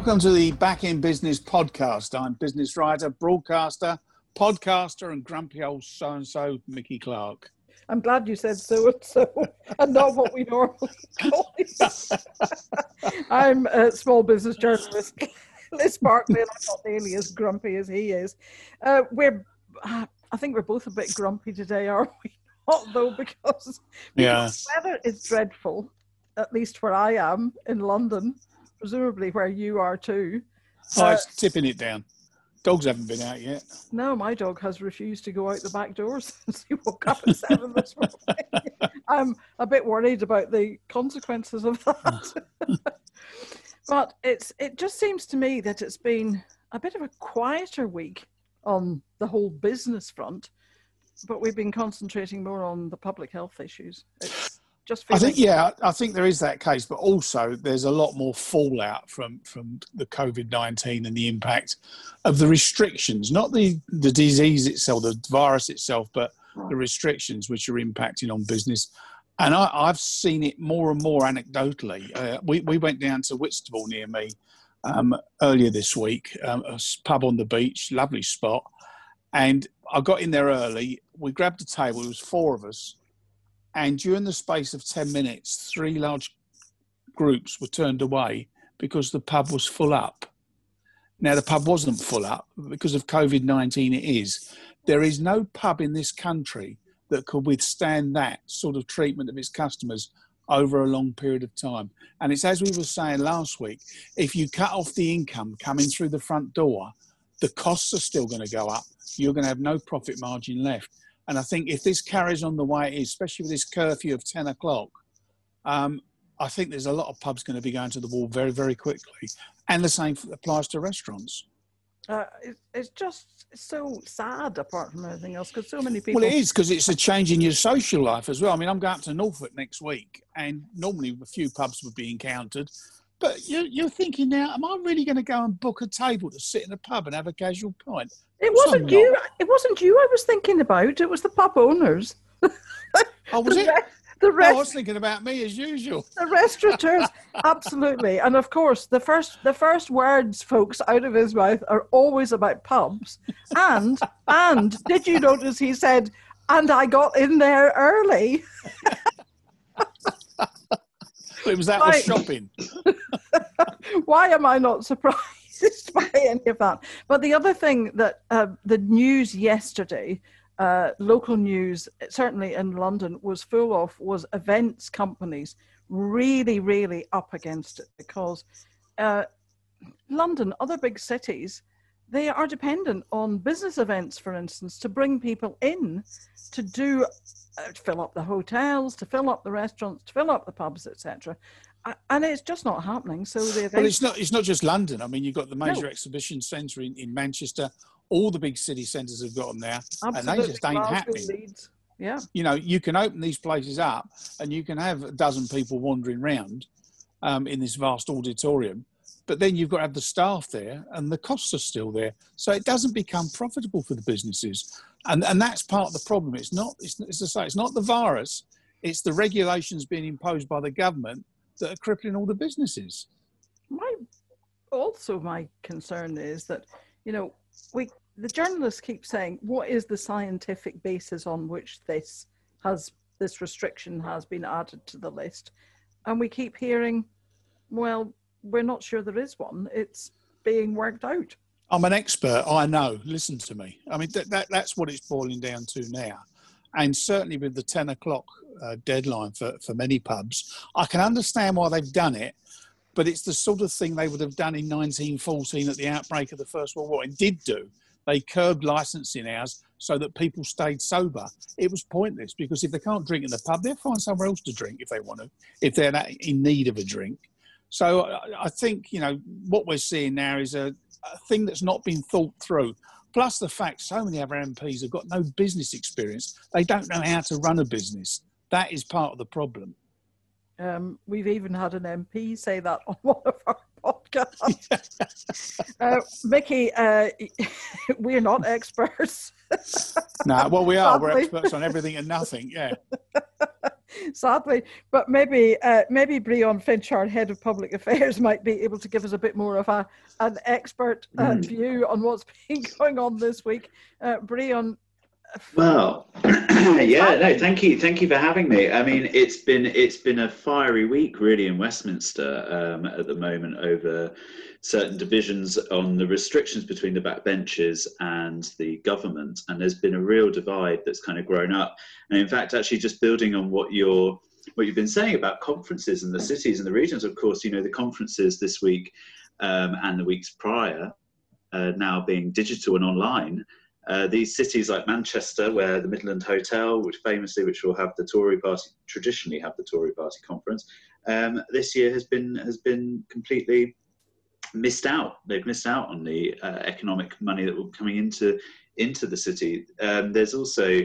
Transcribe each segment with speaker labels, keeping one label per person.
Speaker 1: Welcome to the Back in Business podcast. I'm business writer, broadcaster, podcaster, and grumpy old so and so, Mickey Clark.
Speaker 2: I'm glad you said so and so, and not what we normally call it. I'm a small business journalist, Liz Barkley, and I'm not nearly as grumpy as he is. Uh, we're, uh, I think we're both a bit grumpy today, are we? Not though, because,
Speaker 1: Yeah.
Speaker 2: because the weather is dreadful. At least where I am in London, presumably where you are too.
Speaker 1: Oh,
Speaker 2: Uh,
Speaker 1: it's tipping it down. Dogs haven't been out yet.
Speaker 2: No, my dog has refused to go out the back door since he woke up at seven this morning. I'm a bit worried about the consequences of that. but it's it just seems to me that it's been a bit of a quieter week on the whole business front, but we've been concentrating more on the public health issues. It's just
Speaker 1: I think, yeah, I think there is that case, but also there's a lot more fallout from from the COVID nineteen and the impact of the restrictions, not the the disease itself, the virus itself, but the restrictions which are impacting on business. And I, I've seen it more and more anecdotally. Uh, we we went down to Whitstable near me um, earlier this week, um, a pub on the beach, lovely spot, and I got in there early. We grabbed a table. It was four of us and during the space of 10 minutes, three large groups were turned away because the pub was full up. Now, the pub wasn't full up because of COVID 19, it is. There is no pub in this country that could withstand that sort of treatment of its customers over a long period of time. And it's as we were saying last week if you cut off the income coming through the front door, the costs are still going to go up. You're going to have no profit margin left. And I think if this carries on the way it is, especially with this curfew of 10 o'clock, um, I think there's a lot of pubs going to be going to the wall very, very quickly. And the same applies to restaurants.
Speaker 2: uh, it, it's just so sad apart from everything else because so many people
Speaker 1: Well, it is because it's a change in your social life as well. I mean, I'm going up to Norfolk next week, and normally a few pubs would be encountered. But you're, you're thinking now, am I really going to go and book a table to sit in a pub and have a casual pint?
Speaker 2: It wasn't you. It wasn't you. I was thinking about. It was the pub owners.
Speaker 1: Oh, was
Speaker 2: the
Speaker 1: it?
Speaker 2: re- the
Speaker 1: Oh, I was thinking about me as usual.
Speaker 2: the restaurateurs, absolutely. And of course, the first, the first words, folks, out of his mouth are always about pubs. And and did you notice he said, "And I got in there early."
Speaker 1: It was that
Speaker 2: Right.
Speaker 1: was shopping.
Speaker 2: Why am I not surprised by any of that? But the other thing that uh, the news yesterday, uh, local news, certainly in London, was full of was events companies really, really up against it because uh, London, other big cities, they are dependent on business events, for instance, to bring people in to do uh, to fill up the hotels, to fill up the restaurants, to fill up the pubs, etc. And it's just not happening. So the
Speaker 1: Well, it's not. It's not just London. I mean, you've got the major
Speaker 2: No.
Speaker 1: exhibition centre in, in Manchester. All the big city centres have got them now, and they just ain't
Speaker 2: Glasgow,
Speaker 1: happening.
Speaker 2: Leeds. Yeah,
Speaker 1: You know, you can open these places up, and you can have a dozen people wandering round um, in this vast auditorium. But then you've got to have the staff there, and the costs are still there. So it doesn't become profitable for the businesses, and and that's part of the problem. It's not. It's, it's say, it's not the virus. It's the regulations being imposed by the government that are crippling all the businesses.
Speaker 2: my also my concern is that you know we the journalists keep saying what is the scientific basis on which this has this restriction has been added to the list and we keep hearing well we're not sure there is one it's being worked out
Speaker 1: I'm an expert. I know. Listen to me. I mean, that, that that's what it's boiling down to now. And certainly with the 10 o'clock uh, deadline for, for many pubs, I can understand why they've done it, but it's the sort of thing they would have done in 1914 at the outbreak of the First World War and did do. They curbed licensing hours so that people stayed sober. It was pointless because if they can't drink in the pub, they'll find somewhere else to drink if they want to, if they're in need of a drink. So I, I think, you know, what we're seeing now is a, a thing that's not been thought through. Plus the fact so many our MPs have got no business experience. They don't know how to run a business. That is part of the problem.
Speaker 2: um, we've even had an mp say that on one of our podcasts uh, mickey uh, we're not experts
Speaker 1: No, well, we are. We're experts on everything and nothing. Yeah.
Speaker 2: sadly. But maybe uh, maybe Breon Finch, our head of public affairs, might be able to give us a bit more of a an expert uh, mm. view on what's been going on this week. Uh, Breon,
Speaker 3: well, yeah, no, thank you, thank you for having me. I mean, it's been it's been a fiery week, really, in Westminster um, at the moment over certain divisions on the restrictions between the backbenchers and the government, and there's been a real divide that's kind of grown up. And in fact, actually, just building on what you're what you've been saying about conferences in the cities and the regions, of course, you know, the conferences this week um, and the weeks prior uh, now being digital and online. Uh, these cities like Manchester, where the Midland Hotel, which famously, which will have the Tory Party, traditionally have the Tory Party conference, um, this year has been has been completely missed out. They've missed out on the uh, economic money that will be coming into into the city. Um, there's also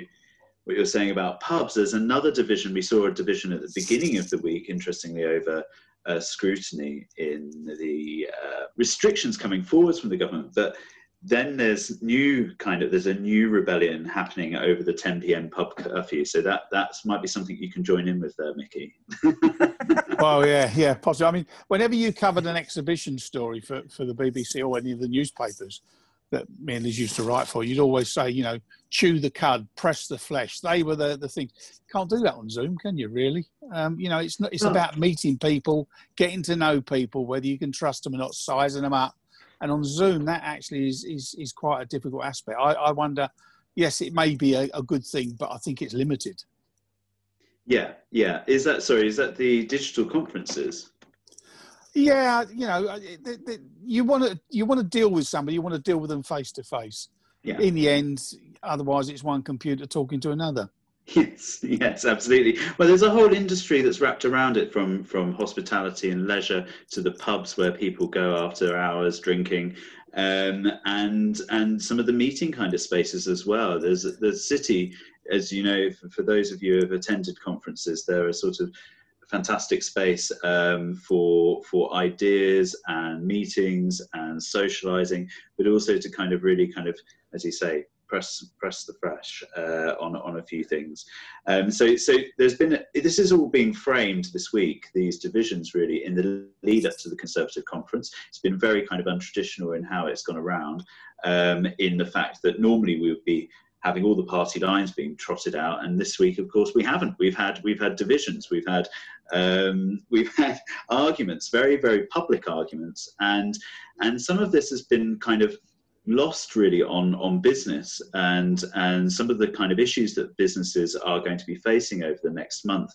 Speaker 3: what you're saying about pubs. There's another division. We saw a division at the beginning of the week, interestingly, over uh, scrutiny in the uh, restrictions coming forwards from the government, but then there's new kind of there's a new rebellion happening over the 10 p.m. pub curfew. So that that might be something you can join in with there, Mickey.
Speaker 1: well, yeah, yeah, possibly. I mean, whenever you covered an exhibition story for, for the BBC or any of the newspapers that me and Liz used to write for, you'd always say, you know, chew the cud, press the flesh. They were the the things. Can't do that on Zoom, can you? Really? Um, you know, it's not. It's oh. about meeting people, getting to know people, whether you can trust them or not, sizing them up and on Zoom, that actually is is, is quite a difficult aspect. I, I wonder. Yes, it may be a, a good thing, but I think it's limited.
Speaker 3: Yeah, yeah. Is that sorry? Is that the digital conferences?
Speaker 1: Yeah, you know, uh, you want to you want to deal with somebody. You want to deal with them face to face. In the end, otherwise, it's one computer talking to another.
Speaker 3: Yes, yes, absolutely. Well, there's a whole industry that's wrapped around it, from from hospitality and leisure to the pubs where people go after hours drinking, um, and and some of the meeting kind of spaces as well. There's the city, as you know, for, for, those of you who have attended conferences, there are sort of fantastic space um, for for ideas and meetings and socializing, but also to kind of really kind of, as you say, press press the fresh uh, on on a few things. Um, so so there's been this is all being framed this week. These divisions really in the lead up to the Conservative conference. It's been very kind of untraditional in how it's gone around. Um, in the fact that normally we would be having all the party lines being trotted out and this week of course we haven't we've had we've had divisions we've had um, we've had arguments very very public arguments and and some of this has been kind of lost really on on business and and some of the kind of issues that businesses are going to be facing over the next month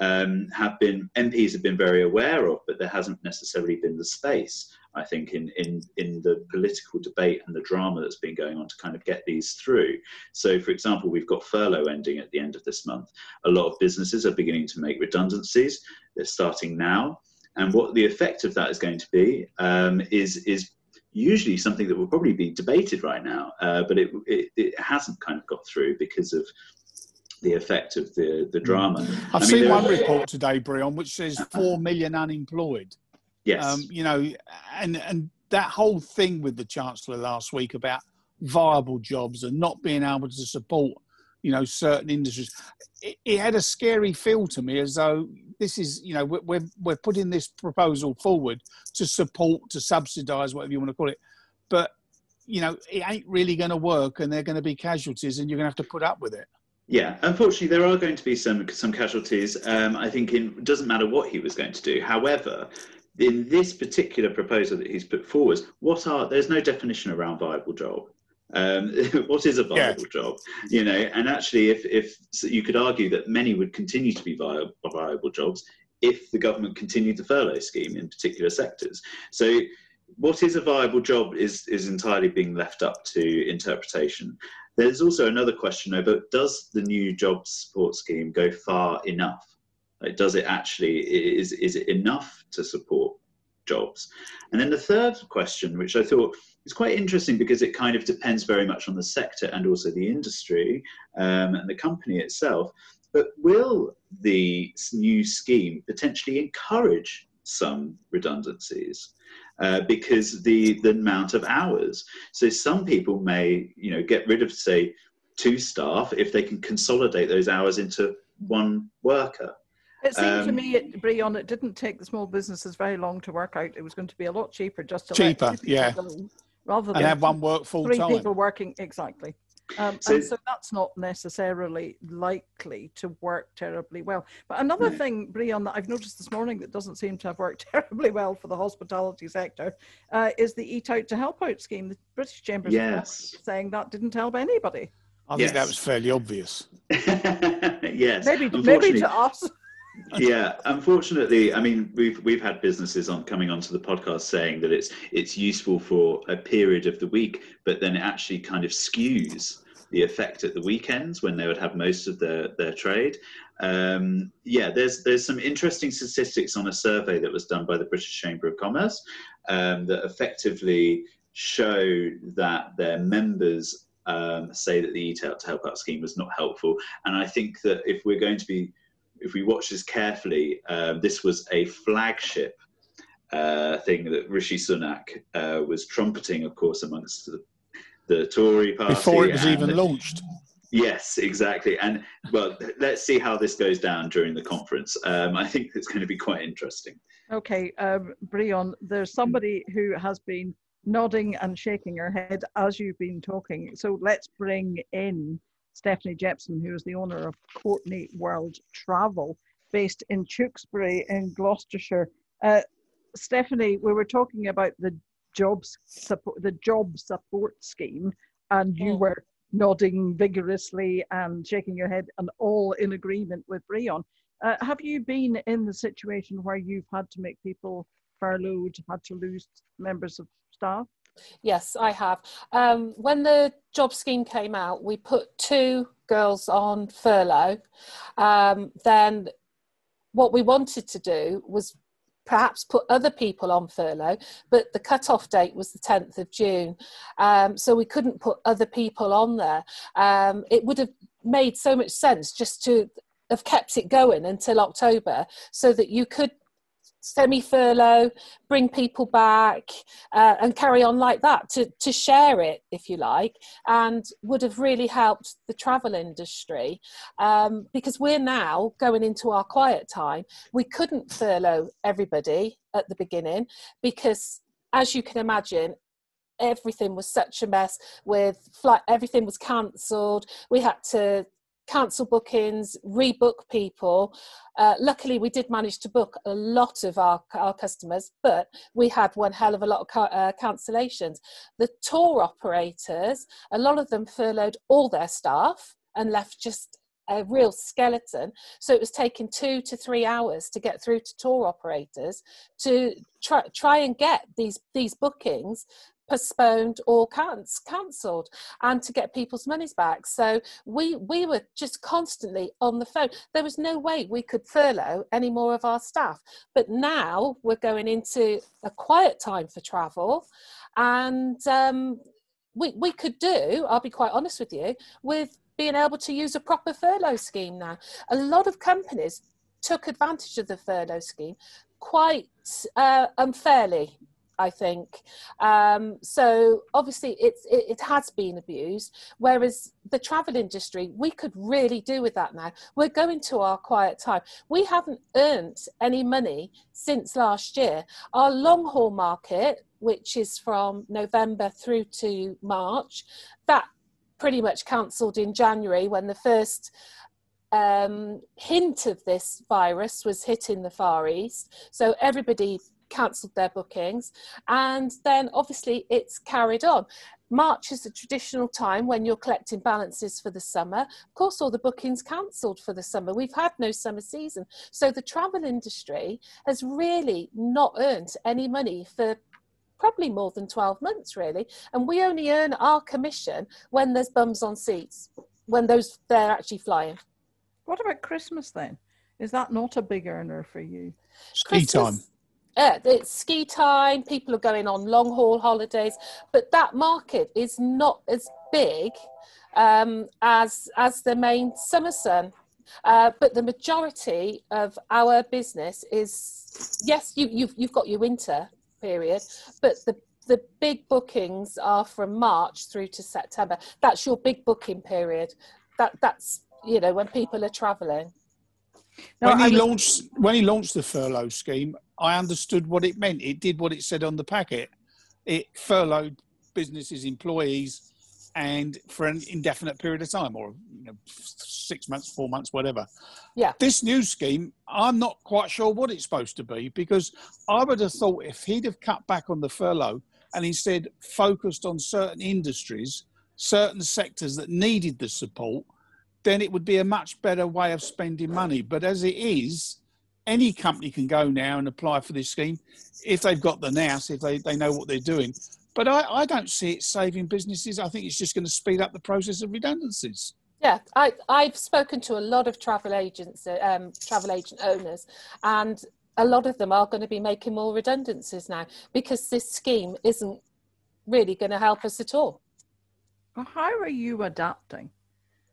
Speaker 3: um, have been MPs have been very aware of, but there hasn't necessarily been the space. I think in in in the political debate and the drama that's been going on to kind of get these through. So, for example, we've got furlough ending at the end of this month. A lot of businesses are beginning to make redundancies. They're starting now. And what the effect of that is going to be um, is is usually something that will probably be debated right now, uh, but it, it, it hasn't kind of got through because of the effect of the the drama.
Speaker 1: I've I mean, seen one report today, Breon, which says four million unemployed.
Speaker 3: Yes, um,
Speaker 1: you know, and and that whole thing with the chancellor last week about viable jobs and not being able to support, you know, certain industries. It, it had a scary feel to me, as though this is, you know, we're, we're putting this proposal forward to support, to subsidise, whatever you want to call it. But, you know, it ain't really going to work and there are going to be casualties and you're going to have to put up with it.
Speaker 3: Yeah, unfortunately, there are going to be some some casualties. Um, I think it doesn't matter what he was going to do. However, in this particular proposal that he's put forward, what are there's no definition around viable job. Um, what is a viable yeah. job? You know, and actually, if if so you could argue that many would continue to be viable, viable jobs if the government continued the furlough scheme in particular sectors. So, what is a viable job is is entirely being left up to interpretation. There's also another question though: over: Does the new job support scheme go far enough? Like, does it actually is is it enough to support jobs? And then the third question, which I thought it's quite interesting because it kind of depends very much on the sector and also the industry um, and the company itself. But will the new scheme potentially encourage some redundancies? Uh, because the the amount of hours. So some people may, you know, get rid of say two staff if they can consolidate those hours into one worker.
Speaker 2: It seemed to
Speaker 3: Um,
Speaker 2: me, it, Brion, it didn't take the small businesses very long to work out. It was going to be a lot cheaper just to
Speaker 1: Cheaper,
Speaker 2: let
Speaker 1: yeah.
Speaker 2: go, rather
Speaker 1: and
Speaker 2: than
Speaker 1: have one work full
Speaker 2: three
Speaker 1: time.
Speaker 2: people working exactly. Um,
Speaker 3: So-
Speaker 2: and so that's not necessarily likely to work terribly well. But another
Speaker 3: No.
Speaker 2: thing, Brion, that I've noticed this morning that doesn't seem to have worked terribly well for the hospitality sector uh, is the Eat Out to Help Out scheme. The British Chambers of Commerce
Speaker 3: Yes.
Speaker 2: saying that didn't help anybody.
Speaker 1: I think that was fairly obvious.
Speaker 3: yes.
Speaker 2: Maybe, maybe to us.
Speaker 3: Yeah unfortunately i mean we've we've had businesses on coming onto the podcast saying that it's it's useful for a period of the week but then it actually kind of skews the effect at the weekends when they would have most of their their trade. Um, yeah there's there's some interesting statistics on a survey that was done by the british chamber of commerce um, that effectively show that their members um, say that the eat out to help out scheme was not helpful. And i think that if we're going to be if we watch this carefully, um, this was a flagship uh, thing that Rishi Sunak uh, was trumpeting, of course, amongst the, the Tory party.
Speaker 1: Before it was
Speaker 3: and-
Speaker 1: even launched.
Speaker 3: Yes, exactly. And well, let's see how this goes down during the conference. Um, I think it's going to be quite interesting.
Speaker 2: Okay, um, Brion, there's somebody who has been nodding and shaking her head as you've been talking. So let's bring in Stephanie Jepson, who is the owner of Courtney World Travel, based in Tewkesbury in Gloucestershire. Uh, Stephanie, we were talking about the jobs support, the job support scheme, and you
Speaker 4: Mm.
Speaker 2: were nodding vigorously and shaking your head, and all in agreement with Brion. Uh, have you been in the situation where you've had to make people furloughed, had to lose members of staff?
Speaker 4: Yes, I have. Um, when the job scheme came out, we put two girls on furlough. Um, then what we wanted to do was perhaps put other people on furlough, but the cut-off date was the 10th of June. Um, so we couldn't put other people on there. Um, it would have made so much sense just to have kept it going until October so that you could semi furlough, bring people back, uh, and carry on like that to, to share it, if you like, and would have really helped the travel industry um, because we're now going into our quiet time. We couldn't furlough everybody at the beginning because, as you can imagine, everything was such a mess with flight everything was cancelled we had to cancel bookings rebook people. Uh, luckily we did manage to book a lot of our, our customers but we had one hell of a lot of ca- uh, cancellations. The tour operators a lot of them furloughed all their staff and left just a real skeleton. So it was taking two to three hours to get through to tour operators to try, try and get these these bookings postponed or cancelled and to get people's monies back. So we we were just constantly on the phone. There was no way we could furlough any more of our staff. But now we're going into a quiet time for travel and um, we, we could do i'll be quite honest with you with being able to use a proper furlough scheme now. A lot of companies took advantage of the furlough scheme quite uh, unfairly I think. Um, so obviously, it's it, it, has been abused. Whereas the travel industry, we could really do with that now. We're going to our quiet time. We haven't earned any money since last year. Our long haul market, which is from November through to March, that pretty much cancelled in January when the first um, hint of this virus was hitting the Far East. So everybody cancelled their bookings and then obviously it's carried on. March is a traditional time when you're collecting balances for the summer. Of course all the bookings cancelled for the summer. We've had no summer season. So the travel industry has really not earned any money for probably more than 12 months really. And we only earn our commission when there's bums on seats when those they're actually flying.
Speaker 2: What about christmas then? Is that not a big earner for you?
Speaker 1: Ski
Speaker 4: Christmas,
Speaker 1: time
Speaker 4: yeah, it's ski time. People are going on long haul holidays, but that market is not as big um, as as the main summer sun. Uh, but the majority of our business is yes, you, you've you've got your winter period, but the the big bookings are from March through to September. That's your big booking period. That that's you know when people are travelling.
Speaker 1: When he launched when he launched the furlough scheme, I understood what it meant. It did what it said on the packet. It furloughed businesses, employees, and for an indefinite period of time, or you know, six months, four months, whatever.
Speaker 4: Yeah.
Speaker 1: This new scheme, I'm not quite sure what it's supposed to be because I would have thought if he'd have cut back on the furlough and instead focused on certain industries, certain sectors that needed the support, then it would be a much better way of spending money. But as it is, any company can go now and apply for this scheme if they've got the nous, if they, they know what they're doing. But I, I don't see it saving businesses. I think it's just going to speed up the process of redundancies.
Speaker 4: Yeah, I, I've spoken to a lot of travel agents, um, travel agent owners, and a lot of them are going to be making more redundancies now because this scheme isn't really going to help us at all.
Speaker 2: Well, how are you adapting?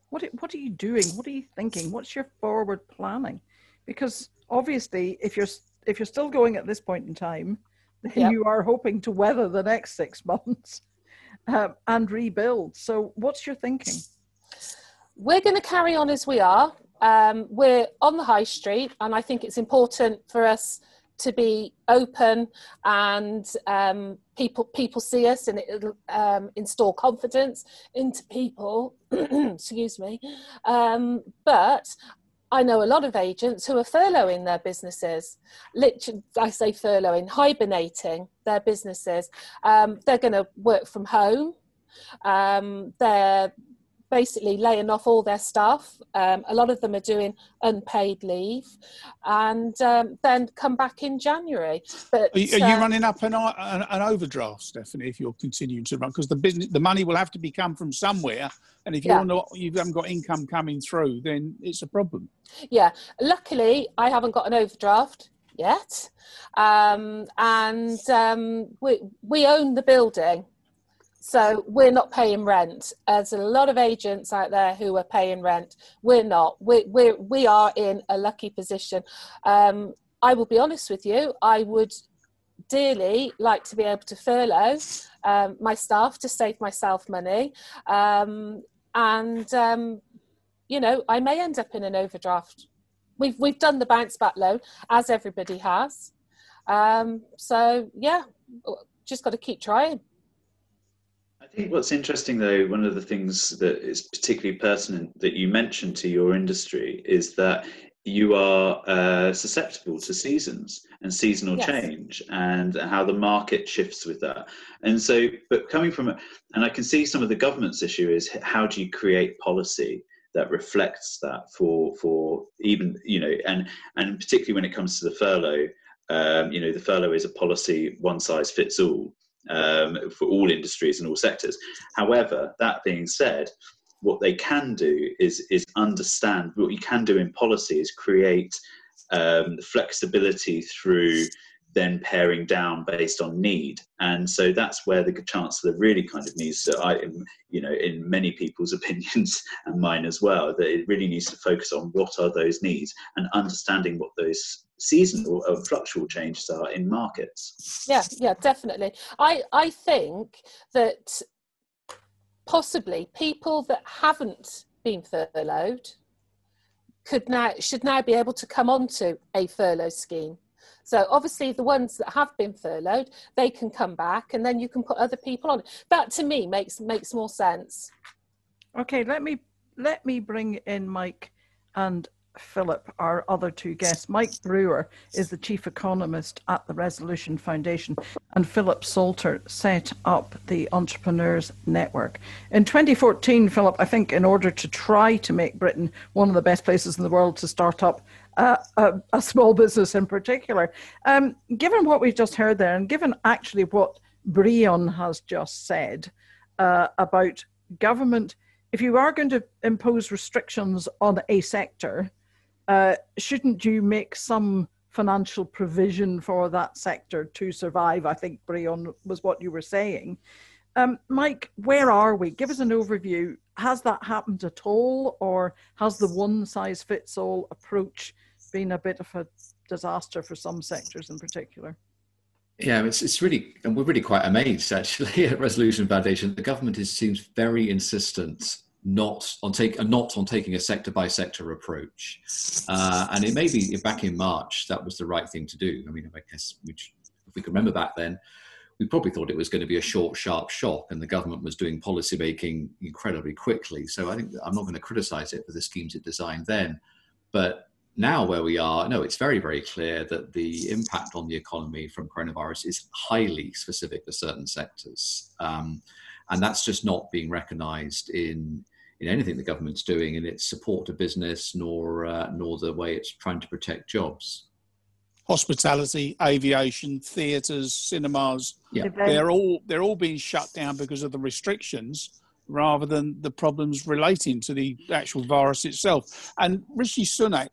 Speaker 2: What what are you doing? What are you thinking? What's your forward planning? Because obviously, if you're if you're still going at this point in time, yep. you are hoping to weather the next six months um, and rebuild. So, what's your thinking?
Speaker 4: We're going to carry on as we are. Um, we're on the high street, and I think it's important for us to be open and um, people people see us and it'll um, install confidence into people excuse me um, but I know a lot of agents who are furloughing their businesses. Literally, I say furloughing, hibernating their businesses. Um, they're going to work from home. Um, they're basically laying off all their staff. Um, a lot of them are doing unpaid leave, and um, then come back in January. But
Speaker 1: are you, are you uh, running up an, an, an, overdraft, Stephanie? If you're continuing to run, because the business, the money will have to be come from somewhere, and if you're not, you haven't got income coming through, then it's a problem.
Speaker 4: Yeah. Luckily, I haven't got an overdraft yet, um, and um, we we own the building. So we're not paying rent. There's a lot of agents out there who are paying rent. We're not. We we we are in a lucky position. Um, I will be honest with you. I would dearly like to be able to furlough um, my staff to save myself money, um, and um, you know I may end up in an overdraft. We've we've done the bounce back loan as everybody has. Um, so yeah, just got to keep trying.
Speaker 3: I think what's interesting, though, one of the things that is particularly pertinent that you mentioned to your industry is that you are uh, susceptible to seasons and seasonal yes. change and how the market shifts with that. And so, but coming from, and I can see some of the government's issue is how do you create policy that reflects that for for even you know and and particularly when it comes to the furlough. Um, you know, the furlough is a policy one size fits all um, for all industries and all sectors. However, that being said, what they can do is is understand what you can do in policy is create um, flexibility through then paring down based on need and so that's where the chancellor really kind of needs to i you know in many people's opinions and mine as well that it really needs to focus on what are those needs and understanding what those seasonal uh, or fluctual changes are in markets.
Speaker 4: Yeah, yeah, definitely. I I think that possibly people that haven't been furloughed could now should now be able to come onto a furlough scheme. So obviously the ones that have been furloughed, they can come back and then you can put other people on. That to me makes makes more sense.
Speaker 2: Okay, let me let me bring in Mike and Philip, our other two guests. Mike Brewer is the chief economist at the Resolution Foundation, and Philip Salter set up the Entrepreneurs Network. In 2014, Philip, I think in order to try to make Britain one of the best places in the world to start up uh, a, a, small business in particular, um, given what we've just heard there, and given actually what Breon has just said uh, about government if you are going to impose restrictions on a sector, uh, shouldn't you make some financial provision for that sector to survive? I think, Breon, was what you were saying. Um, Mike, where are we? Give us an overview. Has that happened at all, or has the one size fits all approach been a bit of a disaster for some sectors in particular?
Speaker 5: Yeah, it's it's really, and we're really quite amazed actually at Resolution Foundation. The government is, seems very insistent not on take not on taking a sector by sector approach. Uh, and it may be back in March that was the right thing to do. I mean, I guess if we can remember back then, we probably thought it was going to be a short, sharp shock, and the government was doing policy making incredibly quickly. So I think I'm not going to criticise it for the schemes it designed then, but now where we are, no, it's very, very clear that the impact on the economy from coronavirus is highly specific to certain sectors. Um, and that's just not being recognised in in anything the government's doing in its support to business, nor uh, nor the way it's trying to protect jobs.
Speaker 1: Hospitality, aviation, theatres, cinemas, yeah. they're all they're all being shut down because of the restrictions rather than the problems relating to the actual virus itself. And Rishi Sunak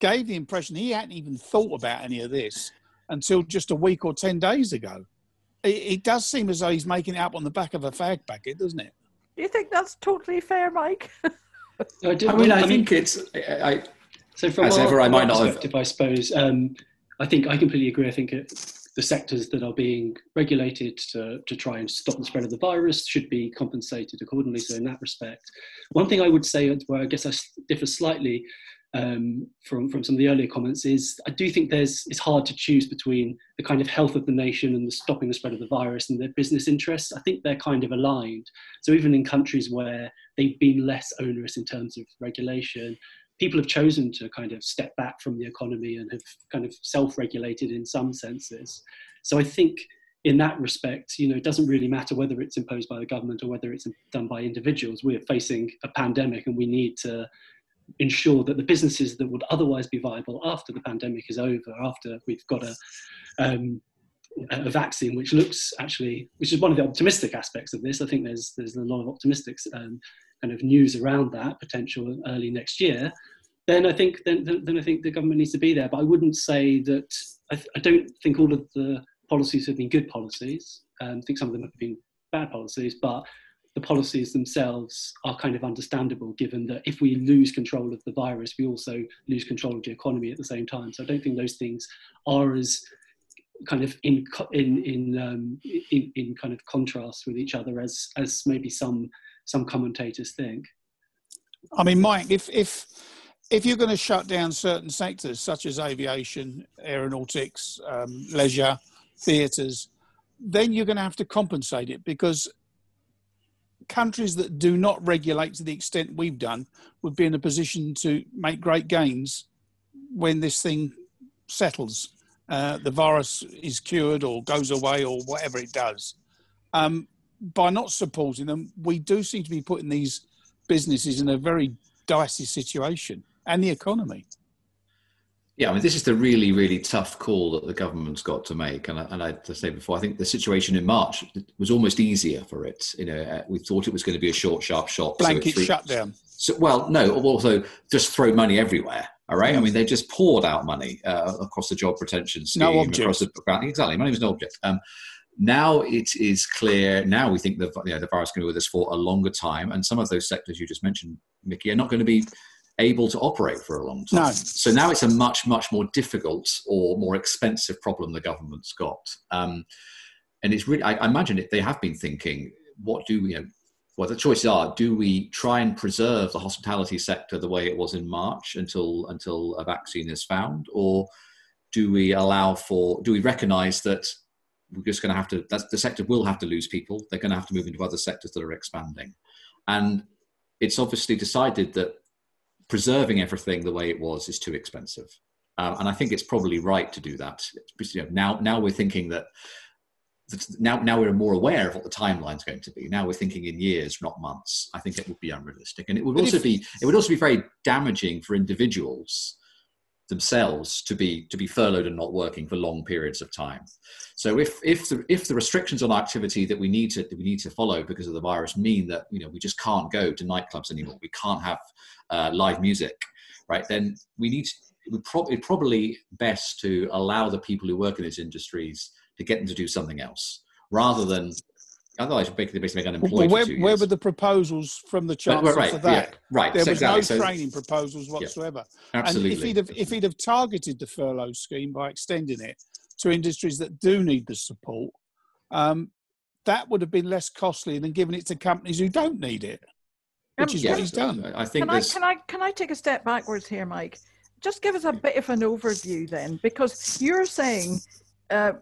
Speaker 1: gave the impression he hadn't even thought about any of this until just a week or 10 days ago. It, it does seem as though he's making it up on the back of a fag packet, doesn't it?
Speaker 2: Do you think that's totally fair, Mike?
Speaker 5: I, do, I mean, I, I think it's. I,
Speaker 6: so from as our, ever, I might not have. I suppose. Um, I think I completely agree. I think it, the sectors that are being regulated to, to try and stop the spread of the virus should be compensated accordingly. So, in that respect, one thing I would say, where I guess I differ slightly, um, from from some of the earlier comments is I do think there's it's hard to choose between the kind of health of the nation and the stopping the spread of the virus and their business interests. I think they're kind of aligned. So even in countries where they've been less onerous in terms of regulation, people have chosen to kind of step back from the economy and have kind of self-regulated in some senses. So I think in that respect, you know, it doesn't really matter whether it's imposed by the government or whether it's done by individuals. We're facing a pandemic and we need to ensure that the businesses that would otherwise be viable after the pandemic is over, after we've got a, um, a vaccine, which looks actually, which is one of the optimistic aspects of this. I think there's there's a lot of optimistic um, kind of news around that potential early next year. Then I think then then I think the government needs to be there. But I wouldn't say that. I, th- I don't think all of the policies have been good policies. Um, I think some of them have been bad policies, but the policies themselves are kind of understandable given that if we lose control of the virus, we also lose control of the economy at the same time. So I don't think those things are as kind of in in in um, in, in kind of contrast with each other as as maybe some some commentators think.
Speaker 1: I mean, Mike, if if if you're going to shut down certain sectors such as aviation, aeronautics, um, leisure, theatres, then you're going to have to compensate it because countries that do not regulate to the extent we've done would be in a position to make great gains when this thing settles. Uh, the virus is cured or goes away or whatever it does. Um, by not supporting them, we do seem to be putting these businesses in a very dicey situation and the economy.
Speaker 5: Yeah, I mean, this is the really, really tough call that the government's got to make. And, I, and I, say before, I think the situation in March was almost easier for it. You know, uh, we thought it was going to be a short, sharp shot.
Speaker 1: Blanket so shutdown.
Speaker 5: So, well, no, also just throw money everywhere. All right. I mean, they just poured out money uh, across the job retention scheme.
Speaker 1: No object. Across the,
Speaker 5: exactly. Money was no object. Um, now it is clear. Now we think the, you know, the virus is going to be with us for a longer time, and some of those sectors you just mentioned, Mickey, are not going to be able to operate for a long time. No. So now it's a much, much more difficult or more expensive problem the government's got. Um, and it's really, I, I imagine it, they have been thinking, what do we, you know, well, the choices are: do we try and preserve the hospitality sector the way it was in March until until a vaccine is found, or do we allow for? Do we recognise that we're just going to have to? That the sector will have to lose people. They're going to have to move into other sectors that are expanding, and it's obviously decided that preserving everything the way it was is too expensive. Uh, and I think it's probably right to do that. You know, now, now we're thinking that now, now we're more aware of what the timeline is going to be. Now we're thinking in years, not months. I think it would be unrealistic, and it would but also if, be it would also be very damaging for individuals themselves to be to be furloughed and not working for long periods of time. So if if the if the restrictions on activity that we need to we need to follow because of the virus mean that you know we just can't go to nightclubs anymore, we can't have uh, live music, right? Then we need to, it would pro- probably best to allow the people who work in these industries to get them to do something else rather than Otherwise, you're basically, basically unemployed.
Speaker 1: Well, where, where were the proposals from the chancellor
Speaker 5: right,
Speaker 1: for that?
Speaker 5: Yeah, right.
Speaker 1: There
Speaker 5: so
Speaker 1: was
Speaker 5: exactly.
Speaker 1: no training proposals whatsoever.
Speaker 5: Yeah, absolutely.
Speaker 1: And if he'd have if he'd have targeted the furlough scheme by extending it to industries that do need the support, um, that would have been less costly than giving it to companies who don't need it. which um, is what he's done.
Speaker 5: I think.
Speaker 2: Can I, can I can I take a step backwards here, Mike? Just give us a bit of an overview then, because you're saying uh,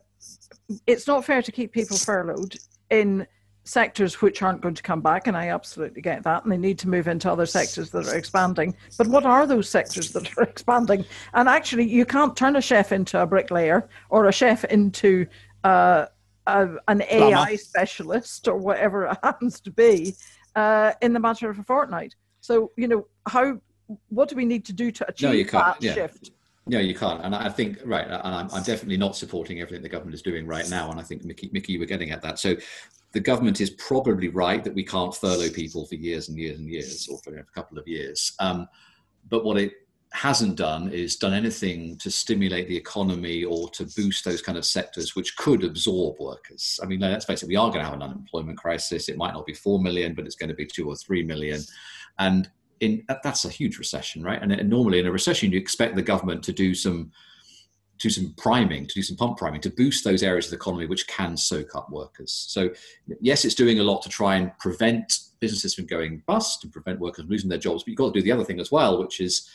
Speaker 2: it's not fair to keep people furloughed in sectors which aren't going to come back, and I absolutely get that, and they need to move into other sectors that are expanding. But what are those sectors that are expanding? And actually, you can't turn a chef into a bricklayer or a chef into uh, a, an AI specialist or whatever it happens to be uh, in the matter of a fortnight. So, you know, how what do we need to do to achieve no, you that yeah. shift?
Speaker 5: No, you can't. And I think, right, and I'm, I'm, definitely not supporting everything the government is doing right now. And I think, Mickey, Mickey, you were getting at that. So the government is probably right that we can't furlough people for years and years and years or for a couple of years. Um, but what it hasn't done is done anything to stimulate the economy or to boost those kind of sectors which could absorb workers. I mean, let's face it, we are going to have an unemployment crisis. It might not be 4 million, but it's going to be 2 or 3 million. And in, that's a huge recession, right? And, normally in a recession, you expect the government to do some do some priming, to do some pump priming, to boost those areas of the economy which can soak up workers. So, yes, it's doing a lot to try and prevent businesses from going bust and prevent workers losing their jobs, but you've got to do the other thing as well, which is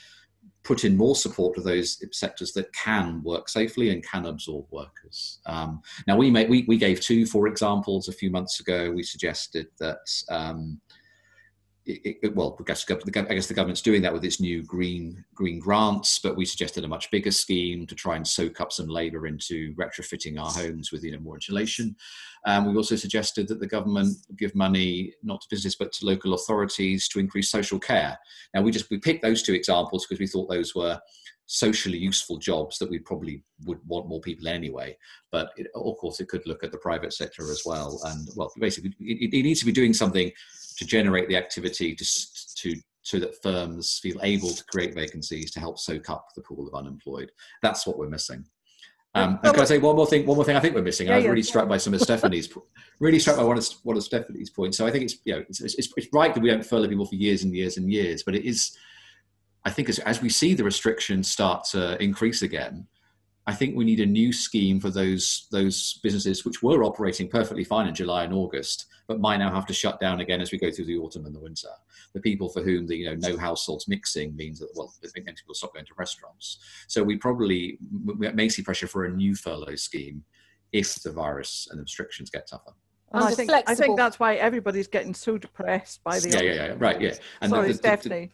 Speaker 5: put in more support to those sectors that can work safely and can absorb workers. Um, now, we, made, we, we gave two, for examples, a few months ago. We suggested that um, it, it, well, I guess, the government's doing that with its new green green grants, but we suggested a much bigger scheme to try and soak up some labour into retrofitting our homes with you know more insulation. Um, we also suggested that the government give money not to business but to local authorities to increase social care. Now we just we picked those two examples because we thought those were socially useful jobs that we probably would want more people anyway. But it, of course, it could look at the private sector as well. And well, basically, it, it needs to be doing something to generate the activity to, to so that firms feel able to create vacancies to help soak up the pool of unemployed. That's what we're missing. Um, and can I say one more thing? One more thing I think we're missing. Yeah, I was yeah, really struck by some of Stephanie's, really struck by one of one of Stephanie's points. So I think it's you know it's, it's, it's right that we don't furlough people for years and years and years, but it is. I think as, as we see the restrictions start to increase again, I think we need a new scheme for those those businesses which were operating perfectly fine in July and August but might now have to shut down again as we go through the autumn and the winter. The people for whom the you know no households mixing means that well, people stop going to restaurants. So we probably we may see pressure for a new furlough scheme if the virus and the restrictions get tougher.
Speaker 2: I think I think that's why everybody's getting so depressed by the
Speaker 5: yeah yeah yeah right yeah.
Speaker 2: And Sorry, the, the, Stephanie.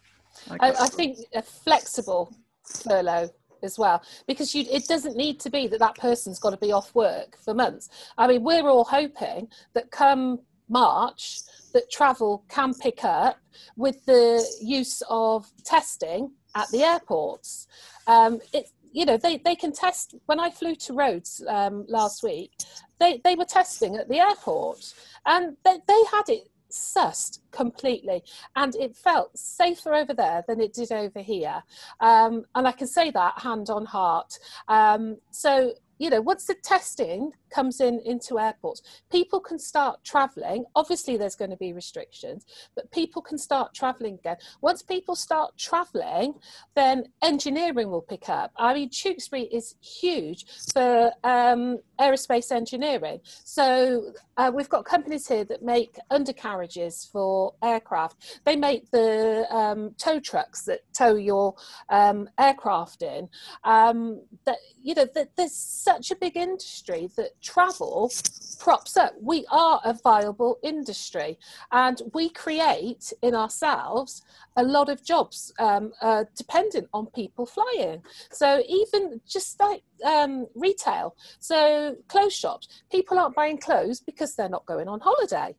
Speaker 4: I, I think a flexible furlough as well because you, it doesn't need to be that that person's got to be off work for months i mean we're all hoping that come March that travel can pick up with the use of testing at the airports. Um, it, you know, they, they can test. When I flew to Rhodes um, last week, they, they were testing at the airport and they, they had it sussed completely. And it felt safer over there than it did over here. Um, and i can say that hand on heart. Um, so you know once the testing comes in into airports. People can start traveling. Obviously there's going to be restrictions but people can start traveling again. Once people start traveling then engineering will pick up. I mean tewkesbury is huge for um, aerospace engineering. So uh, we've got companies here that make undercarriages for aircraft. They make the um, tow trucks that tow your um, aircraft in. Um, that you know that there's such a big industry that travel props up. We are a viable industry and we create in ourselves a lot of jobs um, uh, dependent on people flying. So even just like um, retail, so clothes shops, people aren't buying clothes because they're not going on holiday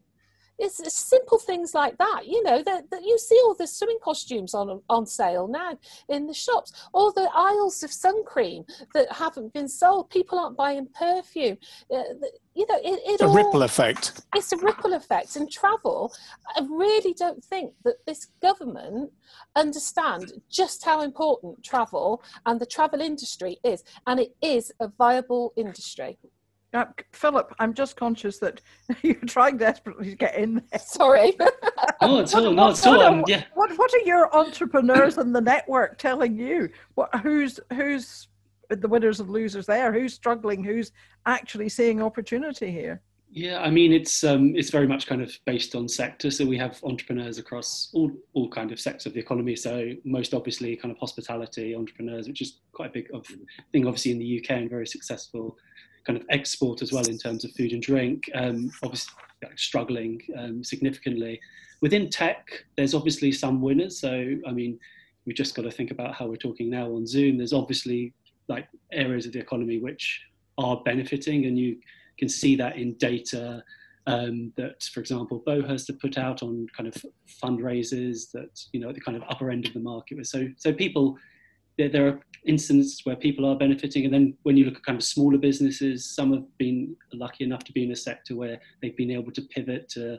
Speaker 4: it's simple things like that you know that, that you see all the swimming costumes on on sale now in the shops or the aisles of sun cream that haven't been sold people aren't buying perfume uh, you know it, it
Speaker 1: it's a all, ripple effect.
Speaker 4: It's a ripple effect and travel i really don't think that this government understand just how important travel and the travel industry is and it is a viable industry
Speaker 2: uh, Philip, I'm just conscious that you're trying desperately to get in there.
Speaker 4: Sorry.
Speaker 6: no, it's all. No, it's all. Um, yeah.
Speaker 2: What What are your entrepreneurs in the network telling you? What Who's Who's the winners and losers there? Who's struggling? Who's actually seeing opportunity here?
Speaker 6: Yeah, I mean it's um, it's very much kind of based on sector. So we have entrepreneurs across all all kind of sectors of the economy. So most obviously, kind of hospitality entrepreneurs, which is quite a big thing, obviously in the UK and very successful kind of export as well in terms of food and drink. Um, obviously, struggling um, significantly. Within tech, there's obviously some winners. So I mean, we've just got to think about how we're talking now on Zoom. There's obviously like areas of the economy which are benefiting, and you can see that in data um, that, for example, Beauhurst have put out on kind of fundraisers that you know at the kind of upper end of the market. So, so people, there, there, are instances where people are benefiting, and then when you look at kind of smaller businesses, some have been lucky enough to be in a sector where they've been able to pivot to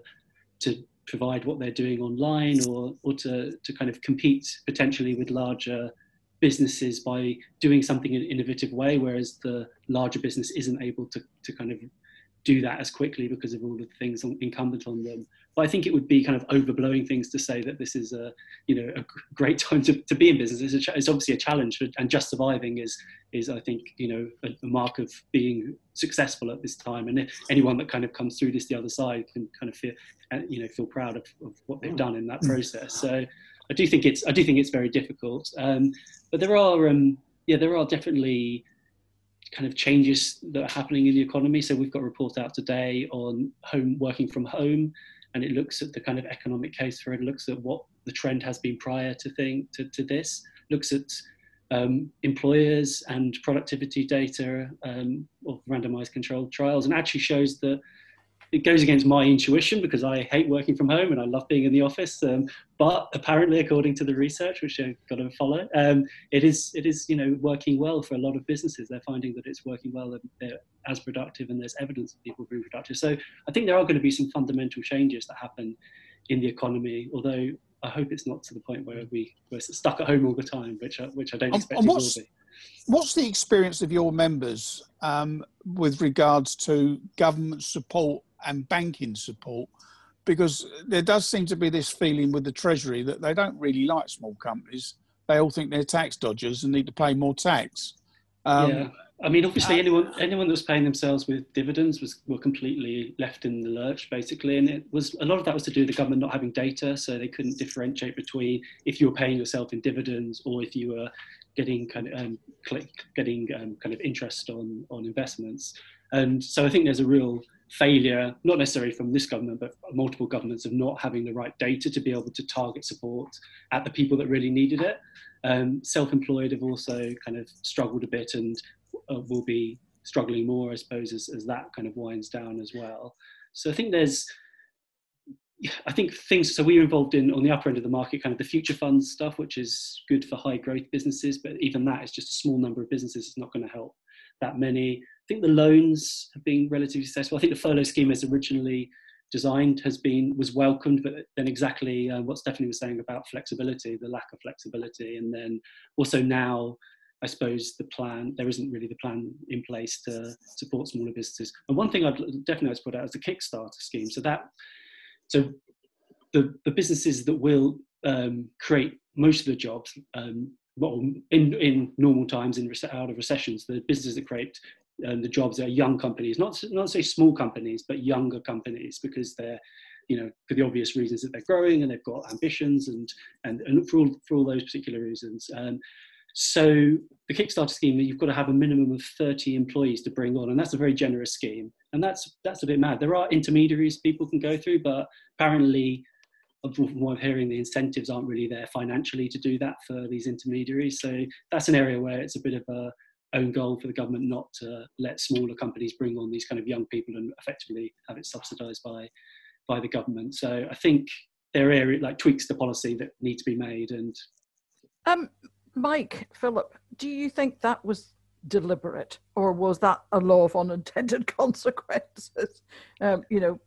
Speaker 6: to provide what they're doing online or or to to kind of compete potentially with larger businesses by doing something in an innovative way, whereas the larger business isn't able to, to kind of do that as quickly because of all the things incumbent on them. But I think it would be kind of overblowing things to say that this is a, you know, a great time to, to be in business. It's, it's obviously a challenge, and just surviving is, is I think, you know, a, a, mark of being successful at this time. And anyone that kind of comes through this the other side can kind of feel, uh, you know, feel proud of, of what they've done in that mm. process. So I do think it's I do think it's very difficult. Um, but there are um, yeah there are definitely kind of changes that are happening in the economy. So we've got a report out today on home working from home, and it looks at the kind of economic case for it. looks at what the trend has been prior to thing to, to this. Looks at um, employers and productivity data um, of randomized controlled trials, and actually shows that it goes against my intuition because I hate working from home and I love being in the office. Um, but apparently, according to the research, which I've got to follow, um, it is it is you know working well for a lot of businesses. They're finding that it's working well and they're as productive, and there's evidence of people are being productive. So I think there are going to be some fundamental changes that happen in the economy. Although I hope it's not to the point where we we're stuck at home all the time, which I, which I don't expect it will be.
Speaker 1: What's the experience of your members um, with regards to government support and banking support because there does seem to be this feeling with the Treasury that they don't really like small companies. They all think they're tax dodgers and need to pay more tax.
Speaker 6: Um, yeah. I mean, obviously, uh, anyone anyone that was paying themselves with dividends was were completely left in the lurch, basically. And it was a lot of that was to do with the government not having data, so they couldn't differentiate between if you were paying yourself in dividends or if you were getting kind of um, getting um, kind of interest on on investments. And so I think there's a real failure, not necessarily from this government, but multiple governments of not having the right data to be able to target support at the people that really needed it. Um, self-employed have also kind of struggled a bit and uh, will be struggling more, I suppose, as, as that kind of winds down as well. So I think there's, I think things, so we're involved in, on the upper end of the market, kind of the future funds stuff, which is good for high growth businesses, but even that is just a small number of businesses. It's not going to help that many. I think the loans have been relatively successful. I think the furlough scheme as originally designed has been was welcomed, but then exactly uh, what Stephanie was saying about flexibility, the lack of flexibility, and then also now. I suppose the plan there isn't really the plan in place to support smaller businesses. And one thing I'd definitely like to put out is the Kickstarter scheme. So that so the the businesses that will um, create most of the jobs um, well, in in normal times in out of recessions, the businesses that create and the jobs are young companies, not not say small companies, but younger companies because they're you know for the obvious reasons that they're growing and they've got ambitions and and, and for all for all those particular reasons. Um, so the Kickstarter scheme, you've got to have a minimum of 30 employees to bring on, and that's a very generous scheme. And that's that's a bit mad. There are intermediaries people can go through, but apparently, from what I'm hearing, the incentives aren't really there financially to do that for these intermediaries. So that's an area where it's a bit of a own goal for the government not to let smaller companies bring on these kind of young people and effectively have it subsidised by by the government. So I think there are area like tweaks to policy that need to be made. And
Speaker 2: um, Mike Philip, do you think that was deliberate, or was that a law of unintended consequences? Um, you know,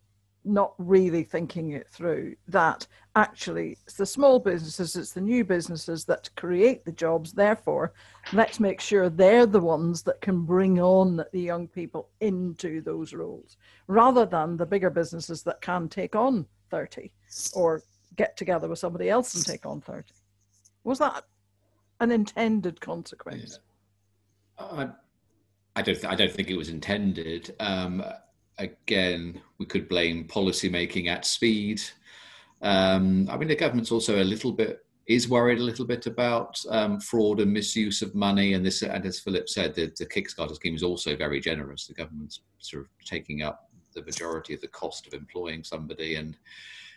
Speaker 2: not really thinking it through that actually it's the small businesses it's the new businesses that create the jobs. Therefore let's make sure they're the ones that can bring on the young people into those roles rather than the bigger businesses that can take on 30 or get together with somebody else and take on 30 was that an intended consequence?
Speaker 5: I don't th- I don't think it was intended. Um, again, we could blame policy making at speed. Um, I mean, the government's also a little bit is worried a little bit about um, fraud and misuse of money. And this, and as Philip said, the, the Kickstarter scheme is also very generous. The government's sort of taking up the majority of the cost of employing somebody, and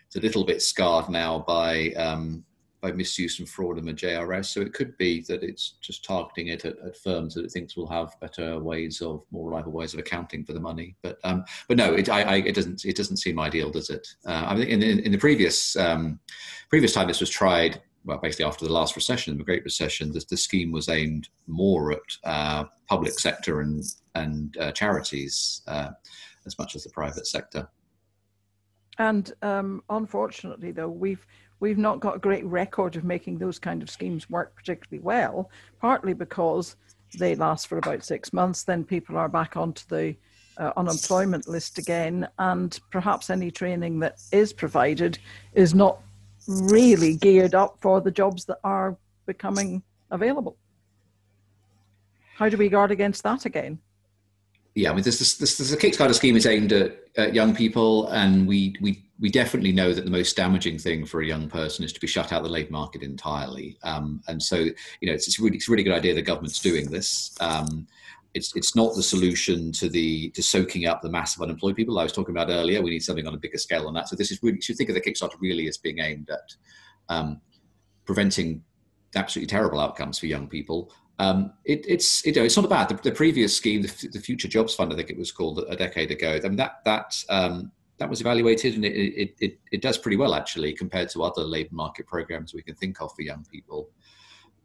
Speaker 5: it's a little bit scarred now by um, by misuse and fraud in the JRS. So it could be that it's just targeting it at, at, firms that it thinks will have better ways of more reliable ways of accounting for the money. But um, but no, it, I, I, it doesn't it doesn't seem ideal, does it? Uh, I think in, in, the previous um, previous time this was tried. Well, basically after the last recession, the Great Recession, the, the scheme was aimed more at uh, public sector and and uh, charities uh, as much as the private sector.
Speaker 2: And um, unfortunately, though, we've we've not got a great record of making those kind of schemes work particularly well, partly because they last for about six months, then people are back onto the uh, unemployment list again, and perhaps any training that is provided is not really geared up for the jobs that are becoming available. How do we guard against that again?
Speaker 5: yeah, I mean, this, this, this, Kickstarter scheme is aimed at, at, young people, and we, we, we definitely know that the most damaging thing for a young person is to be shut out of the labour market entirely. Um, and so, you know, it's, it's, really, it's a really good idea the government's doing this. Um, it's, it's not the solution to the to soaking up the mass of unemployed people I was talking about earlier. We need something on a bigger scale than that. So this is really, you should think of the Kickstarter really as being aimed at um, preventing absolutely terrible outcomes for young people um, it, it's you know it's not bad. The, the previous scheme, the, the, Future Jobs Fund, I think it was called a decade ago. I mean that that um, that was evaluated and it, it, it, it, does pretty well actually compared to other labour market programs we can think of for young people.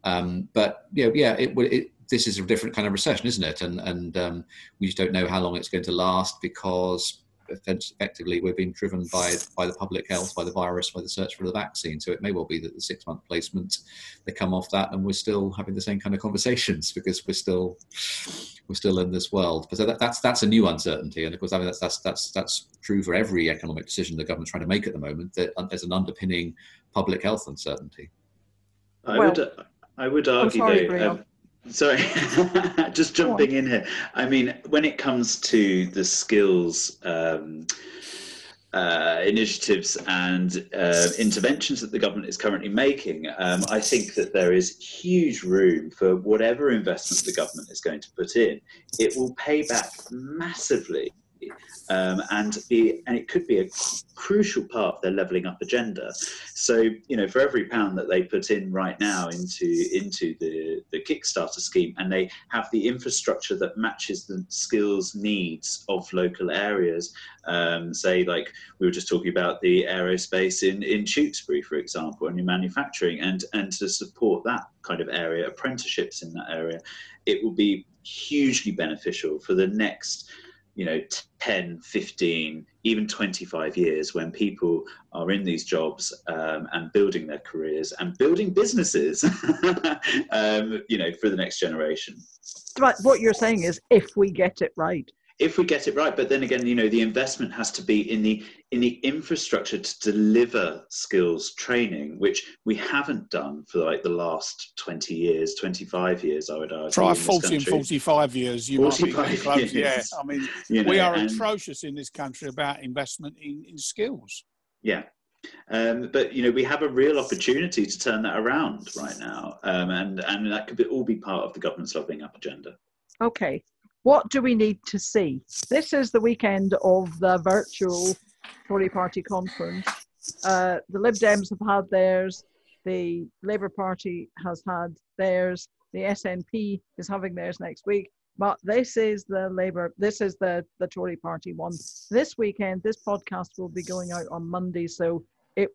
Speaker 5: Um, but know, yeah, it, it, this is a different kind of recession, isn't it? And and um, we just don't know how long it's going to last because effectively we're being driven by by the public health, by the virus, by the search for the vaccine. So it may well be that the six month placement they come off that, and we're still having the same kind of conversations because we're still we're still in this world. But so that, that's that's a new uncertainty, and of course, I mean that's that's that's that's true for every economic decision the government's trying to make at the moment. That there's an underpinning public health uncertainty.
Speaker 3: I well, would I would argue sorry, though. Sorry, just jumping in here. I mean, when it comes to the skills um, uh, initiatives and uh, interventions that the government is currently making, um, I think that there is huge room for whatever investment the government is going to put in. It will pay back massively um, and be and it could be a crucial part of their levelling up agenda. So you know, for every pound that they put in right now into into the the Kickstarter scheme, and they have the infrastructure that matches the skills needs of local areas. Um, say, like we were just talking about the aerospace in in Tewkesbury, for example, and in manufacturing, and and to support that kind of area, apprenticeships in that area, it will be hugely beneficial for the next you know 10 15 even 25 years when people are in these jobs um, and building their careers and building businesses um, you know for the next generation.
Speaker 2: But what you're saying is if we get it right
Speaker 3: if we get it right but then again you know the investment has to be in the in the infrastructure to deliver skills training which we haven't done for like the last 20 years 25 years i would argue
Speaker 1: try 40 and 45 years you 45 might be close. yeah i mean you know, we are and, atrocious in this country about investment in, in skills
Speaker 3: yeah um, but you know we have a real opportunity to turn that around right now, um, and and that could be, all be part of the government's levelling up agenda.
Speaker 2: Okay, what do we need to see? This is the weekend of the virtual Tory party conference. Uh, the Lib Dems have had theirs, the Labour Party has had theirs, the SNP is having theirs next week. But this is the Labour, this is the, the Tory party one. This weekend, this podcast will be going out on Monday, so it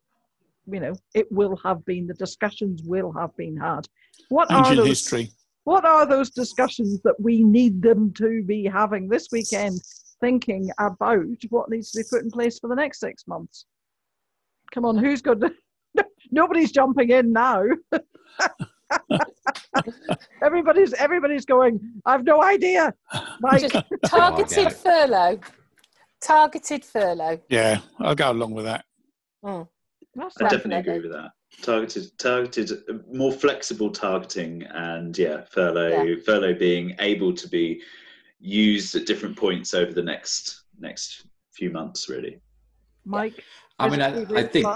Speaker 2: you know, it will have been, the discussions will have been had.
Speaker 1: What Ancient are those, history
Speaker 2: what are those discussions that we need them to be having this weekend, thinking about what needs to be put in place for the next six months? Come on, who's got to, nobody's jumping in now. everybody's everybody's going. I've no idea.
Speaker 4: Just targeted oh, furlough. Targeted furlough.
Speaker 1: Yeah, I'll go along with that.
Speaker 3: Mm. I definitely agree with that targeted targeted uh, more flexible targeting and yeah furlough yeah. furlough being able to be used at different points over the next next few months, really.
Speaker 2: Mike,
Speaker 5: I mean, I, I think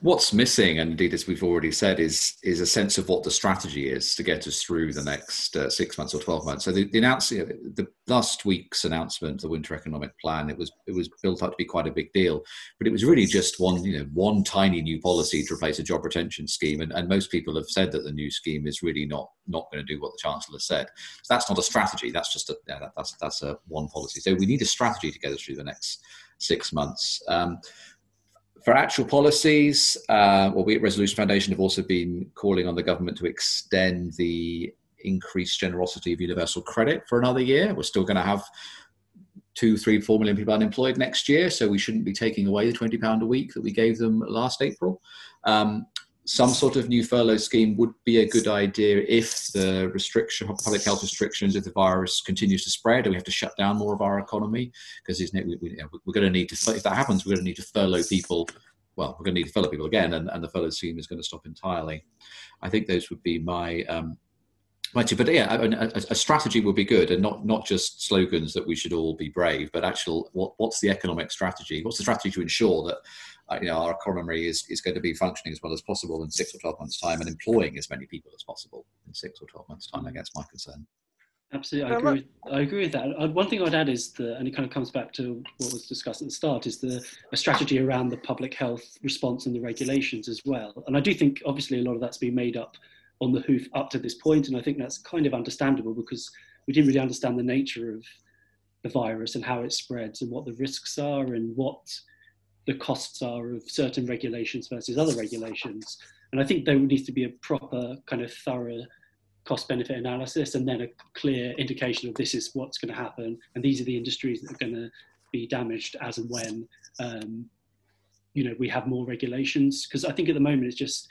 Speaker 5: what's missing, and indeed as we've already said, is is a sense of what the strategy is to get us through the next uh, six months or twelve months. So the, the the last week's announcement, the Winter Economic Plan, it was it was built up to be quite a big deal, but it was really just one you know one tiny new policy to replace a job retention scheme, and, and most people have said that the new scheme is really not not going to do what the chancellor said. So that's not a strategy. That's just a yeah, that, that's that's a one policy. So we need a strategy to get us through the next six months. Um, for actual policies, uh, well, we at Resolution Foundation have also been calling on the government to extend the increased generosity of universal credit for another year. We're still going to have two, three, four million people unemployed next year, so we shouldn't be taking away the twenty pound a week that we gave them last April. Um, some sort of new furlough scheme would be a good idea if the restriction, public health restrictions, if the virus continues to spread and we have to shut down more of our economy, because we, are going to need to, if that happens, we're going to need to furlough people. Well, we're going to need to furlough people again, and, and the furlough scheme is going to stop entirely. I think those would be my um, my two. But yeah, a, a, strategy would be good, and not not just slogans that we should all be brave, but actual what, what's the economic strategy? What's the strategy to ensure that uh, you know, our economy is, is going to be functioning as well as possible in six or 12 months' time and employing as many people as possible in six or 12 months' time, I guess, my concern.
Speaker 6: Absolutely, I agree. With, I agree with that. Uh, one thing I'd add is the, and it kind of comes back to what was discussed at the start, is the a strategy around the public health response and the regulations as well. And I do think, obviously, a lot of that's been made up on the hoof up to this point, and I think that's kind of understandable because we didn't really understand the nature of the virus and how it spreads and what the risks are and what the costs are of certain regulations versus other regulations. And I think there needs to be a proper kind of thorough cost benefit analysis and then a clear indication of this is what's going to happen and these are the industries that are going to be damaged as and when um, you know we have more regulations because I think at the moment it's just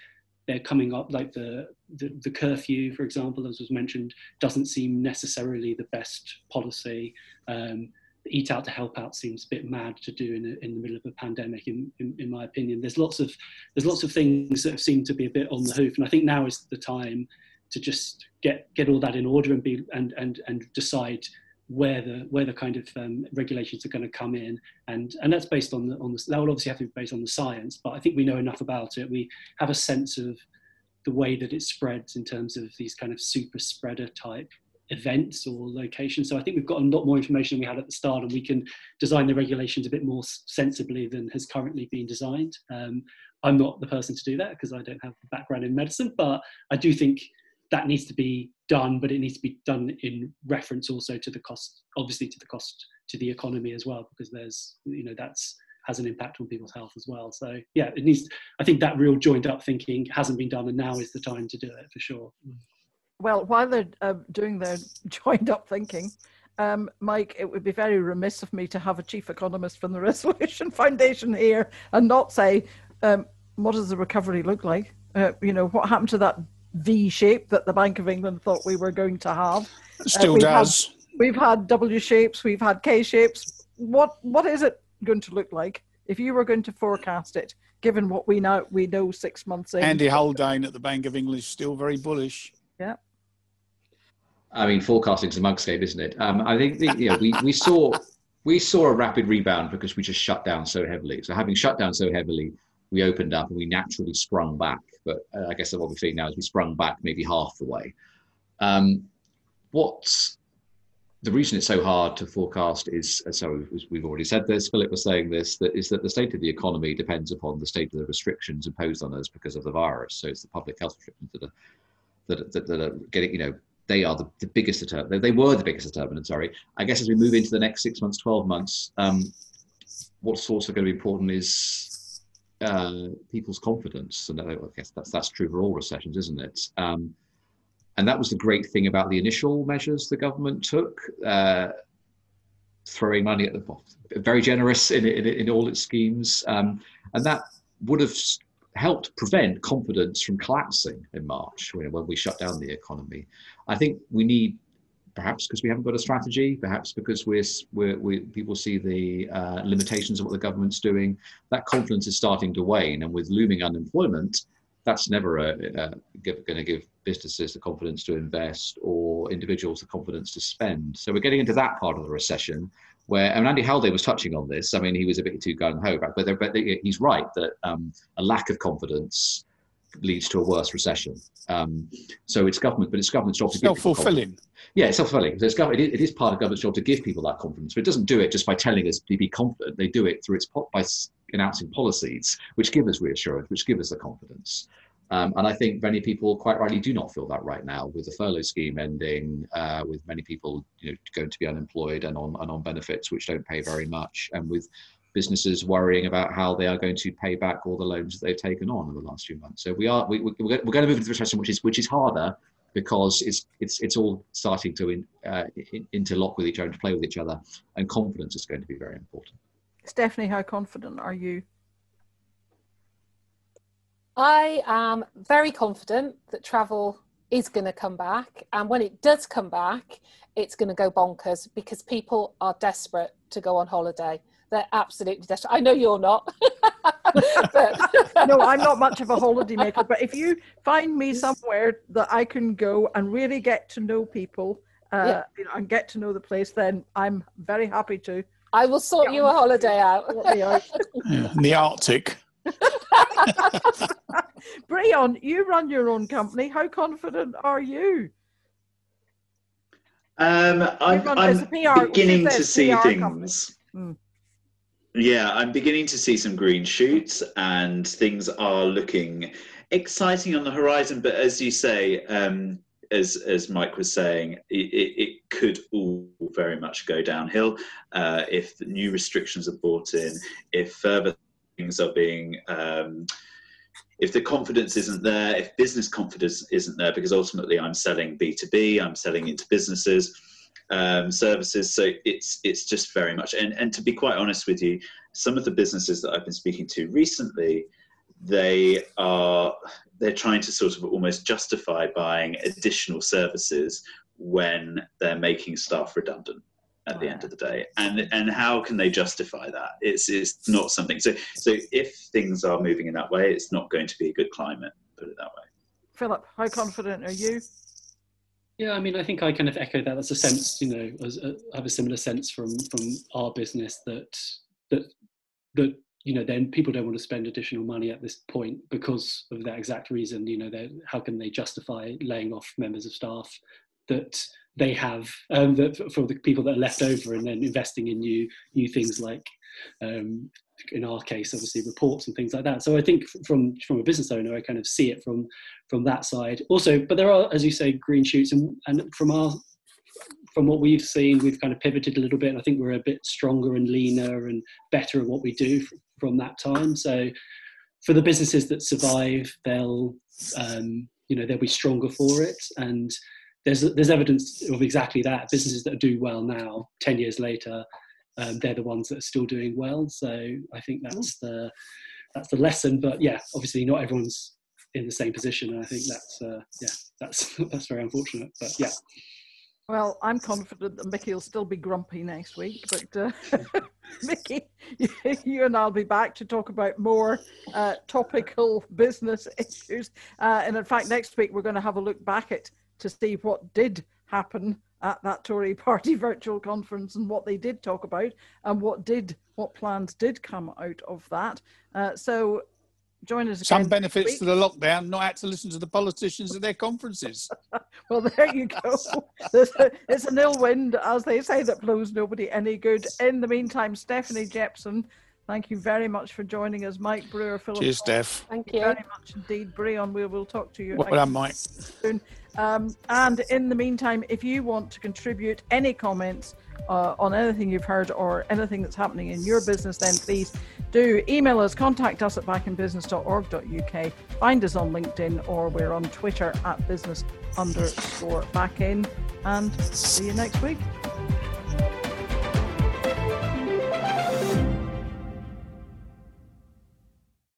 Speaker 6: they're coming up like the, the, the curfew for example as was mentioned doesn't seem necessarily the best policy um, eat out to help out seems a bit mad to do in, a, in the middle of a pandemic in, in, in, my opinion. There's lots of there's lots of things that have seemed to be a bit on the hoof and i think now is the time to just get get all that in order and be and and and decide where the where the kind of um, regulations are going to come in. And and that's based on the on the that will obviously have to be based on the science but i think we know enough about it. We have a sense of the way that it spreads in terms of these kind of super spreader type events or locations. So I think we've got a lot more information than we had at the start, and we can design the regulations a bit more sensibly than has currently been designed. Um, I'm not the person to do that because I don't have a background in medicine, but I do think that needs to be done, but it needs to be done in reference also to the cost, obviously to the cost to the economy as well, because there's, you know, that's has an impact on people's health as well. So yeah, it needs. I think that real joined up thinking hasn't been done, and now is the time to do it for sure.
Speaker 2: Well, while they're uh, doing their joined up thinking, um, Mike, it would be very remiss of me to have a chief economist from the Resolution Foundation here and not say, um, what does the recovery look like? Uh, you know, what happened to that V shape that the Bank of England thought we were going to have?
Speaker 1: Still uh,
Speaker 2: we've
Speaker 1: does.
Speaker 2: Had, we've had W shapes, we've had K shapes. What what is it going to look like if you were going to forecast it, given what we know we know six months in?
Speaker 1: Andy Haldane at the Bank of England is still very bullish.
Speaker 2: Yeah.
Speaker 5: I mean, forecasting is a mugscape, isn't it? Um, I think the, you know, we, we saw we saw a rapid rebound because we just shut down so heavily. So having shut down so heavily, we opened up and we naturally sprung back. But uh, I guess what we're seeing now is we sprung back maybe half the way. Um, what's the reason it's so hard to forecast is, so we've already said this, Philip was saying this, that is that the state of the economy depends upon the state of the restrictions imposed on us because of the virus. So it's the public health restrictions that are that, that, that are getting, you know, they are the, the biggest determinant. They were the biggest determinant. Sorry. I guess as we move into the next six months, twelve months, um, what's also going to be important is uh, people's confidence, and I guess that's that's true for all recessions, isn't it? Um, and that was the great thing about the initial measures the government took, uh, throwing money at the very generous in, in, in all its schemes, um, and that would have helped prevent confidence from collapsing in March when, when we shut down the economy. I think we need, perhaps because we haven't got a strategy, perhaps because we're, we're we, people see the uh, limitations of what the government's doing, that confidence is starting to wane. And with looming unemployment, that's never going to give businesses the confidence to invest or individuals the confidence to spend. So we're getting into that part of the recession where and Andy Haldane was touching on this. I mean, he was a bit too gung ho but, but he's right that um, a lack of confidence leads to a worse recession. Um, so it's government, but it's government's job to
Speaker 1: self fulfilling.
Speaker 5: Yeah, it's self fulfilling. So it's it, it is part of government's job to give people that confidence, but it doesn't do it just by telling us to be confident. They do it through its by announcing policies which give us reassurance, which give us the confidence. Um, and I think many people quite rightly do not feel that right now with the furlough scheme ending, uh, with many people you know, going to be unemployed and on, and on benefits which don't pay very much, and with businesses worrying about how they are going to pay back all the loans that they've taken on in the last few months. So we are we, we're going to move into a recession which is which is harder because it's it's it's all starting to in, uh, interlock with each other, to play with each other, and confidence is going to be very important.
Speaker 2: Stephanie, how confident are you
Speaker 4: I am very confident that travel is going to come back. And when it does come back, it's going to go bonkers because people are desperate to go on holiday. They're absolutely desperate. I know you're not.
Speaker 2: no, I'm not much of a holiday maker. But if you find me somewhere that I can go and really get to know people uh, yeah. you know, and get to know the place, then I'm very happy to.
Speaker 4: I will sort you a holiday out.
Speaker 1: yeah, the Arctic.
Speaker 2: Breon, you run your own company. How confident are you?
Speaker 3: Um, I'm, I'm PR, beginning to see PR things. Hmm. Yeah, I'm beginning to see some green shoots, and things are looking exciting on the horizon. But as you say, um, as as Mike was saying, it, it, could all very much go downhill uh, if new restrictions are brought in, if further things are being um, if the confidence isn't there if business confidence isn't there because ultimately i'm selling b2b i'm selling into businesses um, services. So it's it's just very much and, and to be quite honest with you some of the businesses that i've been speaking to recently they are they're trying to sort of almost justify buying additional services when they're making staff redundant at the end of the day. And and how can they justify that? It's it's not something so so if things are moving in that way it's not going to be a good climate put it that way.
Speaker 2: Philip how confident are you
Speaker 6: yeah i mean i think i kind of echo that. That's a sense you know a, i have a similar sense from from our business that that that you know then people don't want to spend additional money at this point because of that exact reason you know how can they justify laying off members of staff that they have um, for the people that are left over and then investing in new new things like um, in our case obviously reports and things like that. So i think from from a business owner i kind of see it from from that side. Also but there are as you say green shoots and, and from our from what we've seen we've kind of pivoted a little bit. I think we're a bit stronger and leaner and better at what we do from that time. So for the businesses that survive they'll um, you know they'll be stronger for it. And there's there's evidence of exactly that. Businesses that do well now, ten years later, um, they're the ones that are still doing well. So I think that's the that's the lesson. But yeah, obviously not everyone's in the same position, and I think that's uh, yeah that's that's very unfortunate. But yeah.
Speaker 2: Well, I'm confident that Mickey will still be grumpy next week, but uh, Mickey, you, you, and I'll be back to talk about more uh, topical business issues. Uh, and in fact, next week we're going to have a look back at to see what did happen at that Tory party virtual conference and what they did talk about and what did what plans did come out of that. Uh, so join us.
Speaker 1: Some benefits to the lockdown, not had to listen to the politicians at their conferences.
Speaker 2: well, there you go. it's an ill wind, as they say, that blows nobody any good. In the meantime, Stephanie Jepson, thank you very much for joining us. Mike Brewer, Philip.
Speaker 1: Cheers, Steph.
Speaker 2: Thank you very much indeed, Breon. We will talk to you.
Speaker 1: Well done, Mike. Soon.
Speaker 2: Um, and in the meantime, if you want to contribute any comments uh, on anything you've heard or anything that's happening in your business, then please do email us, contact us at backinbusiness.org.uk, find us on LinkedIn, or we're on Twitter at business underscore backin. And see you next week.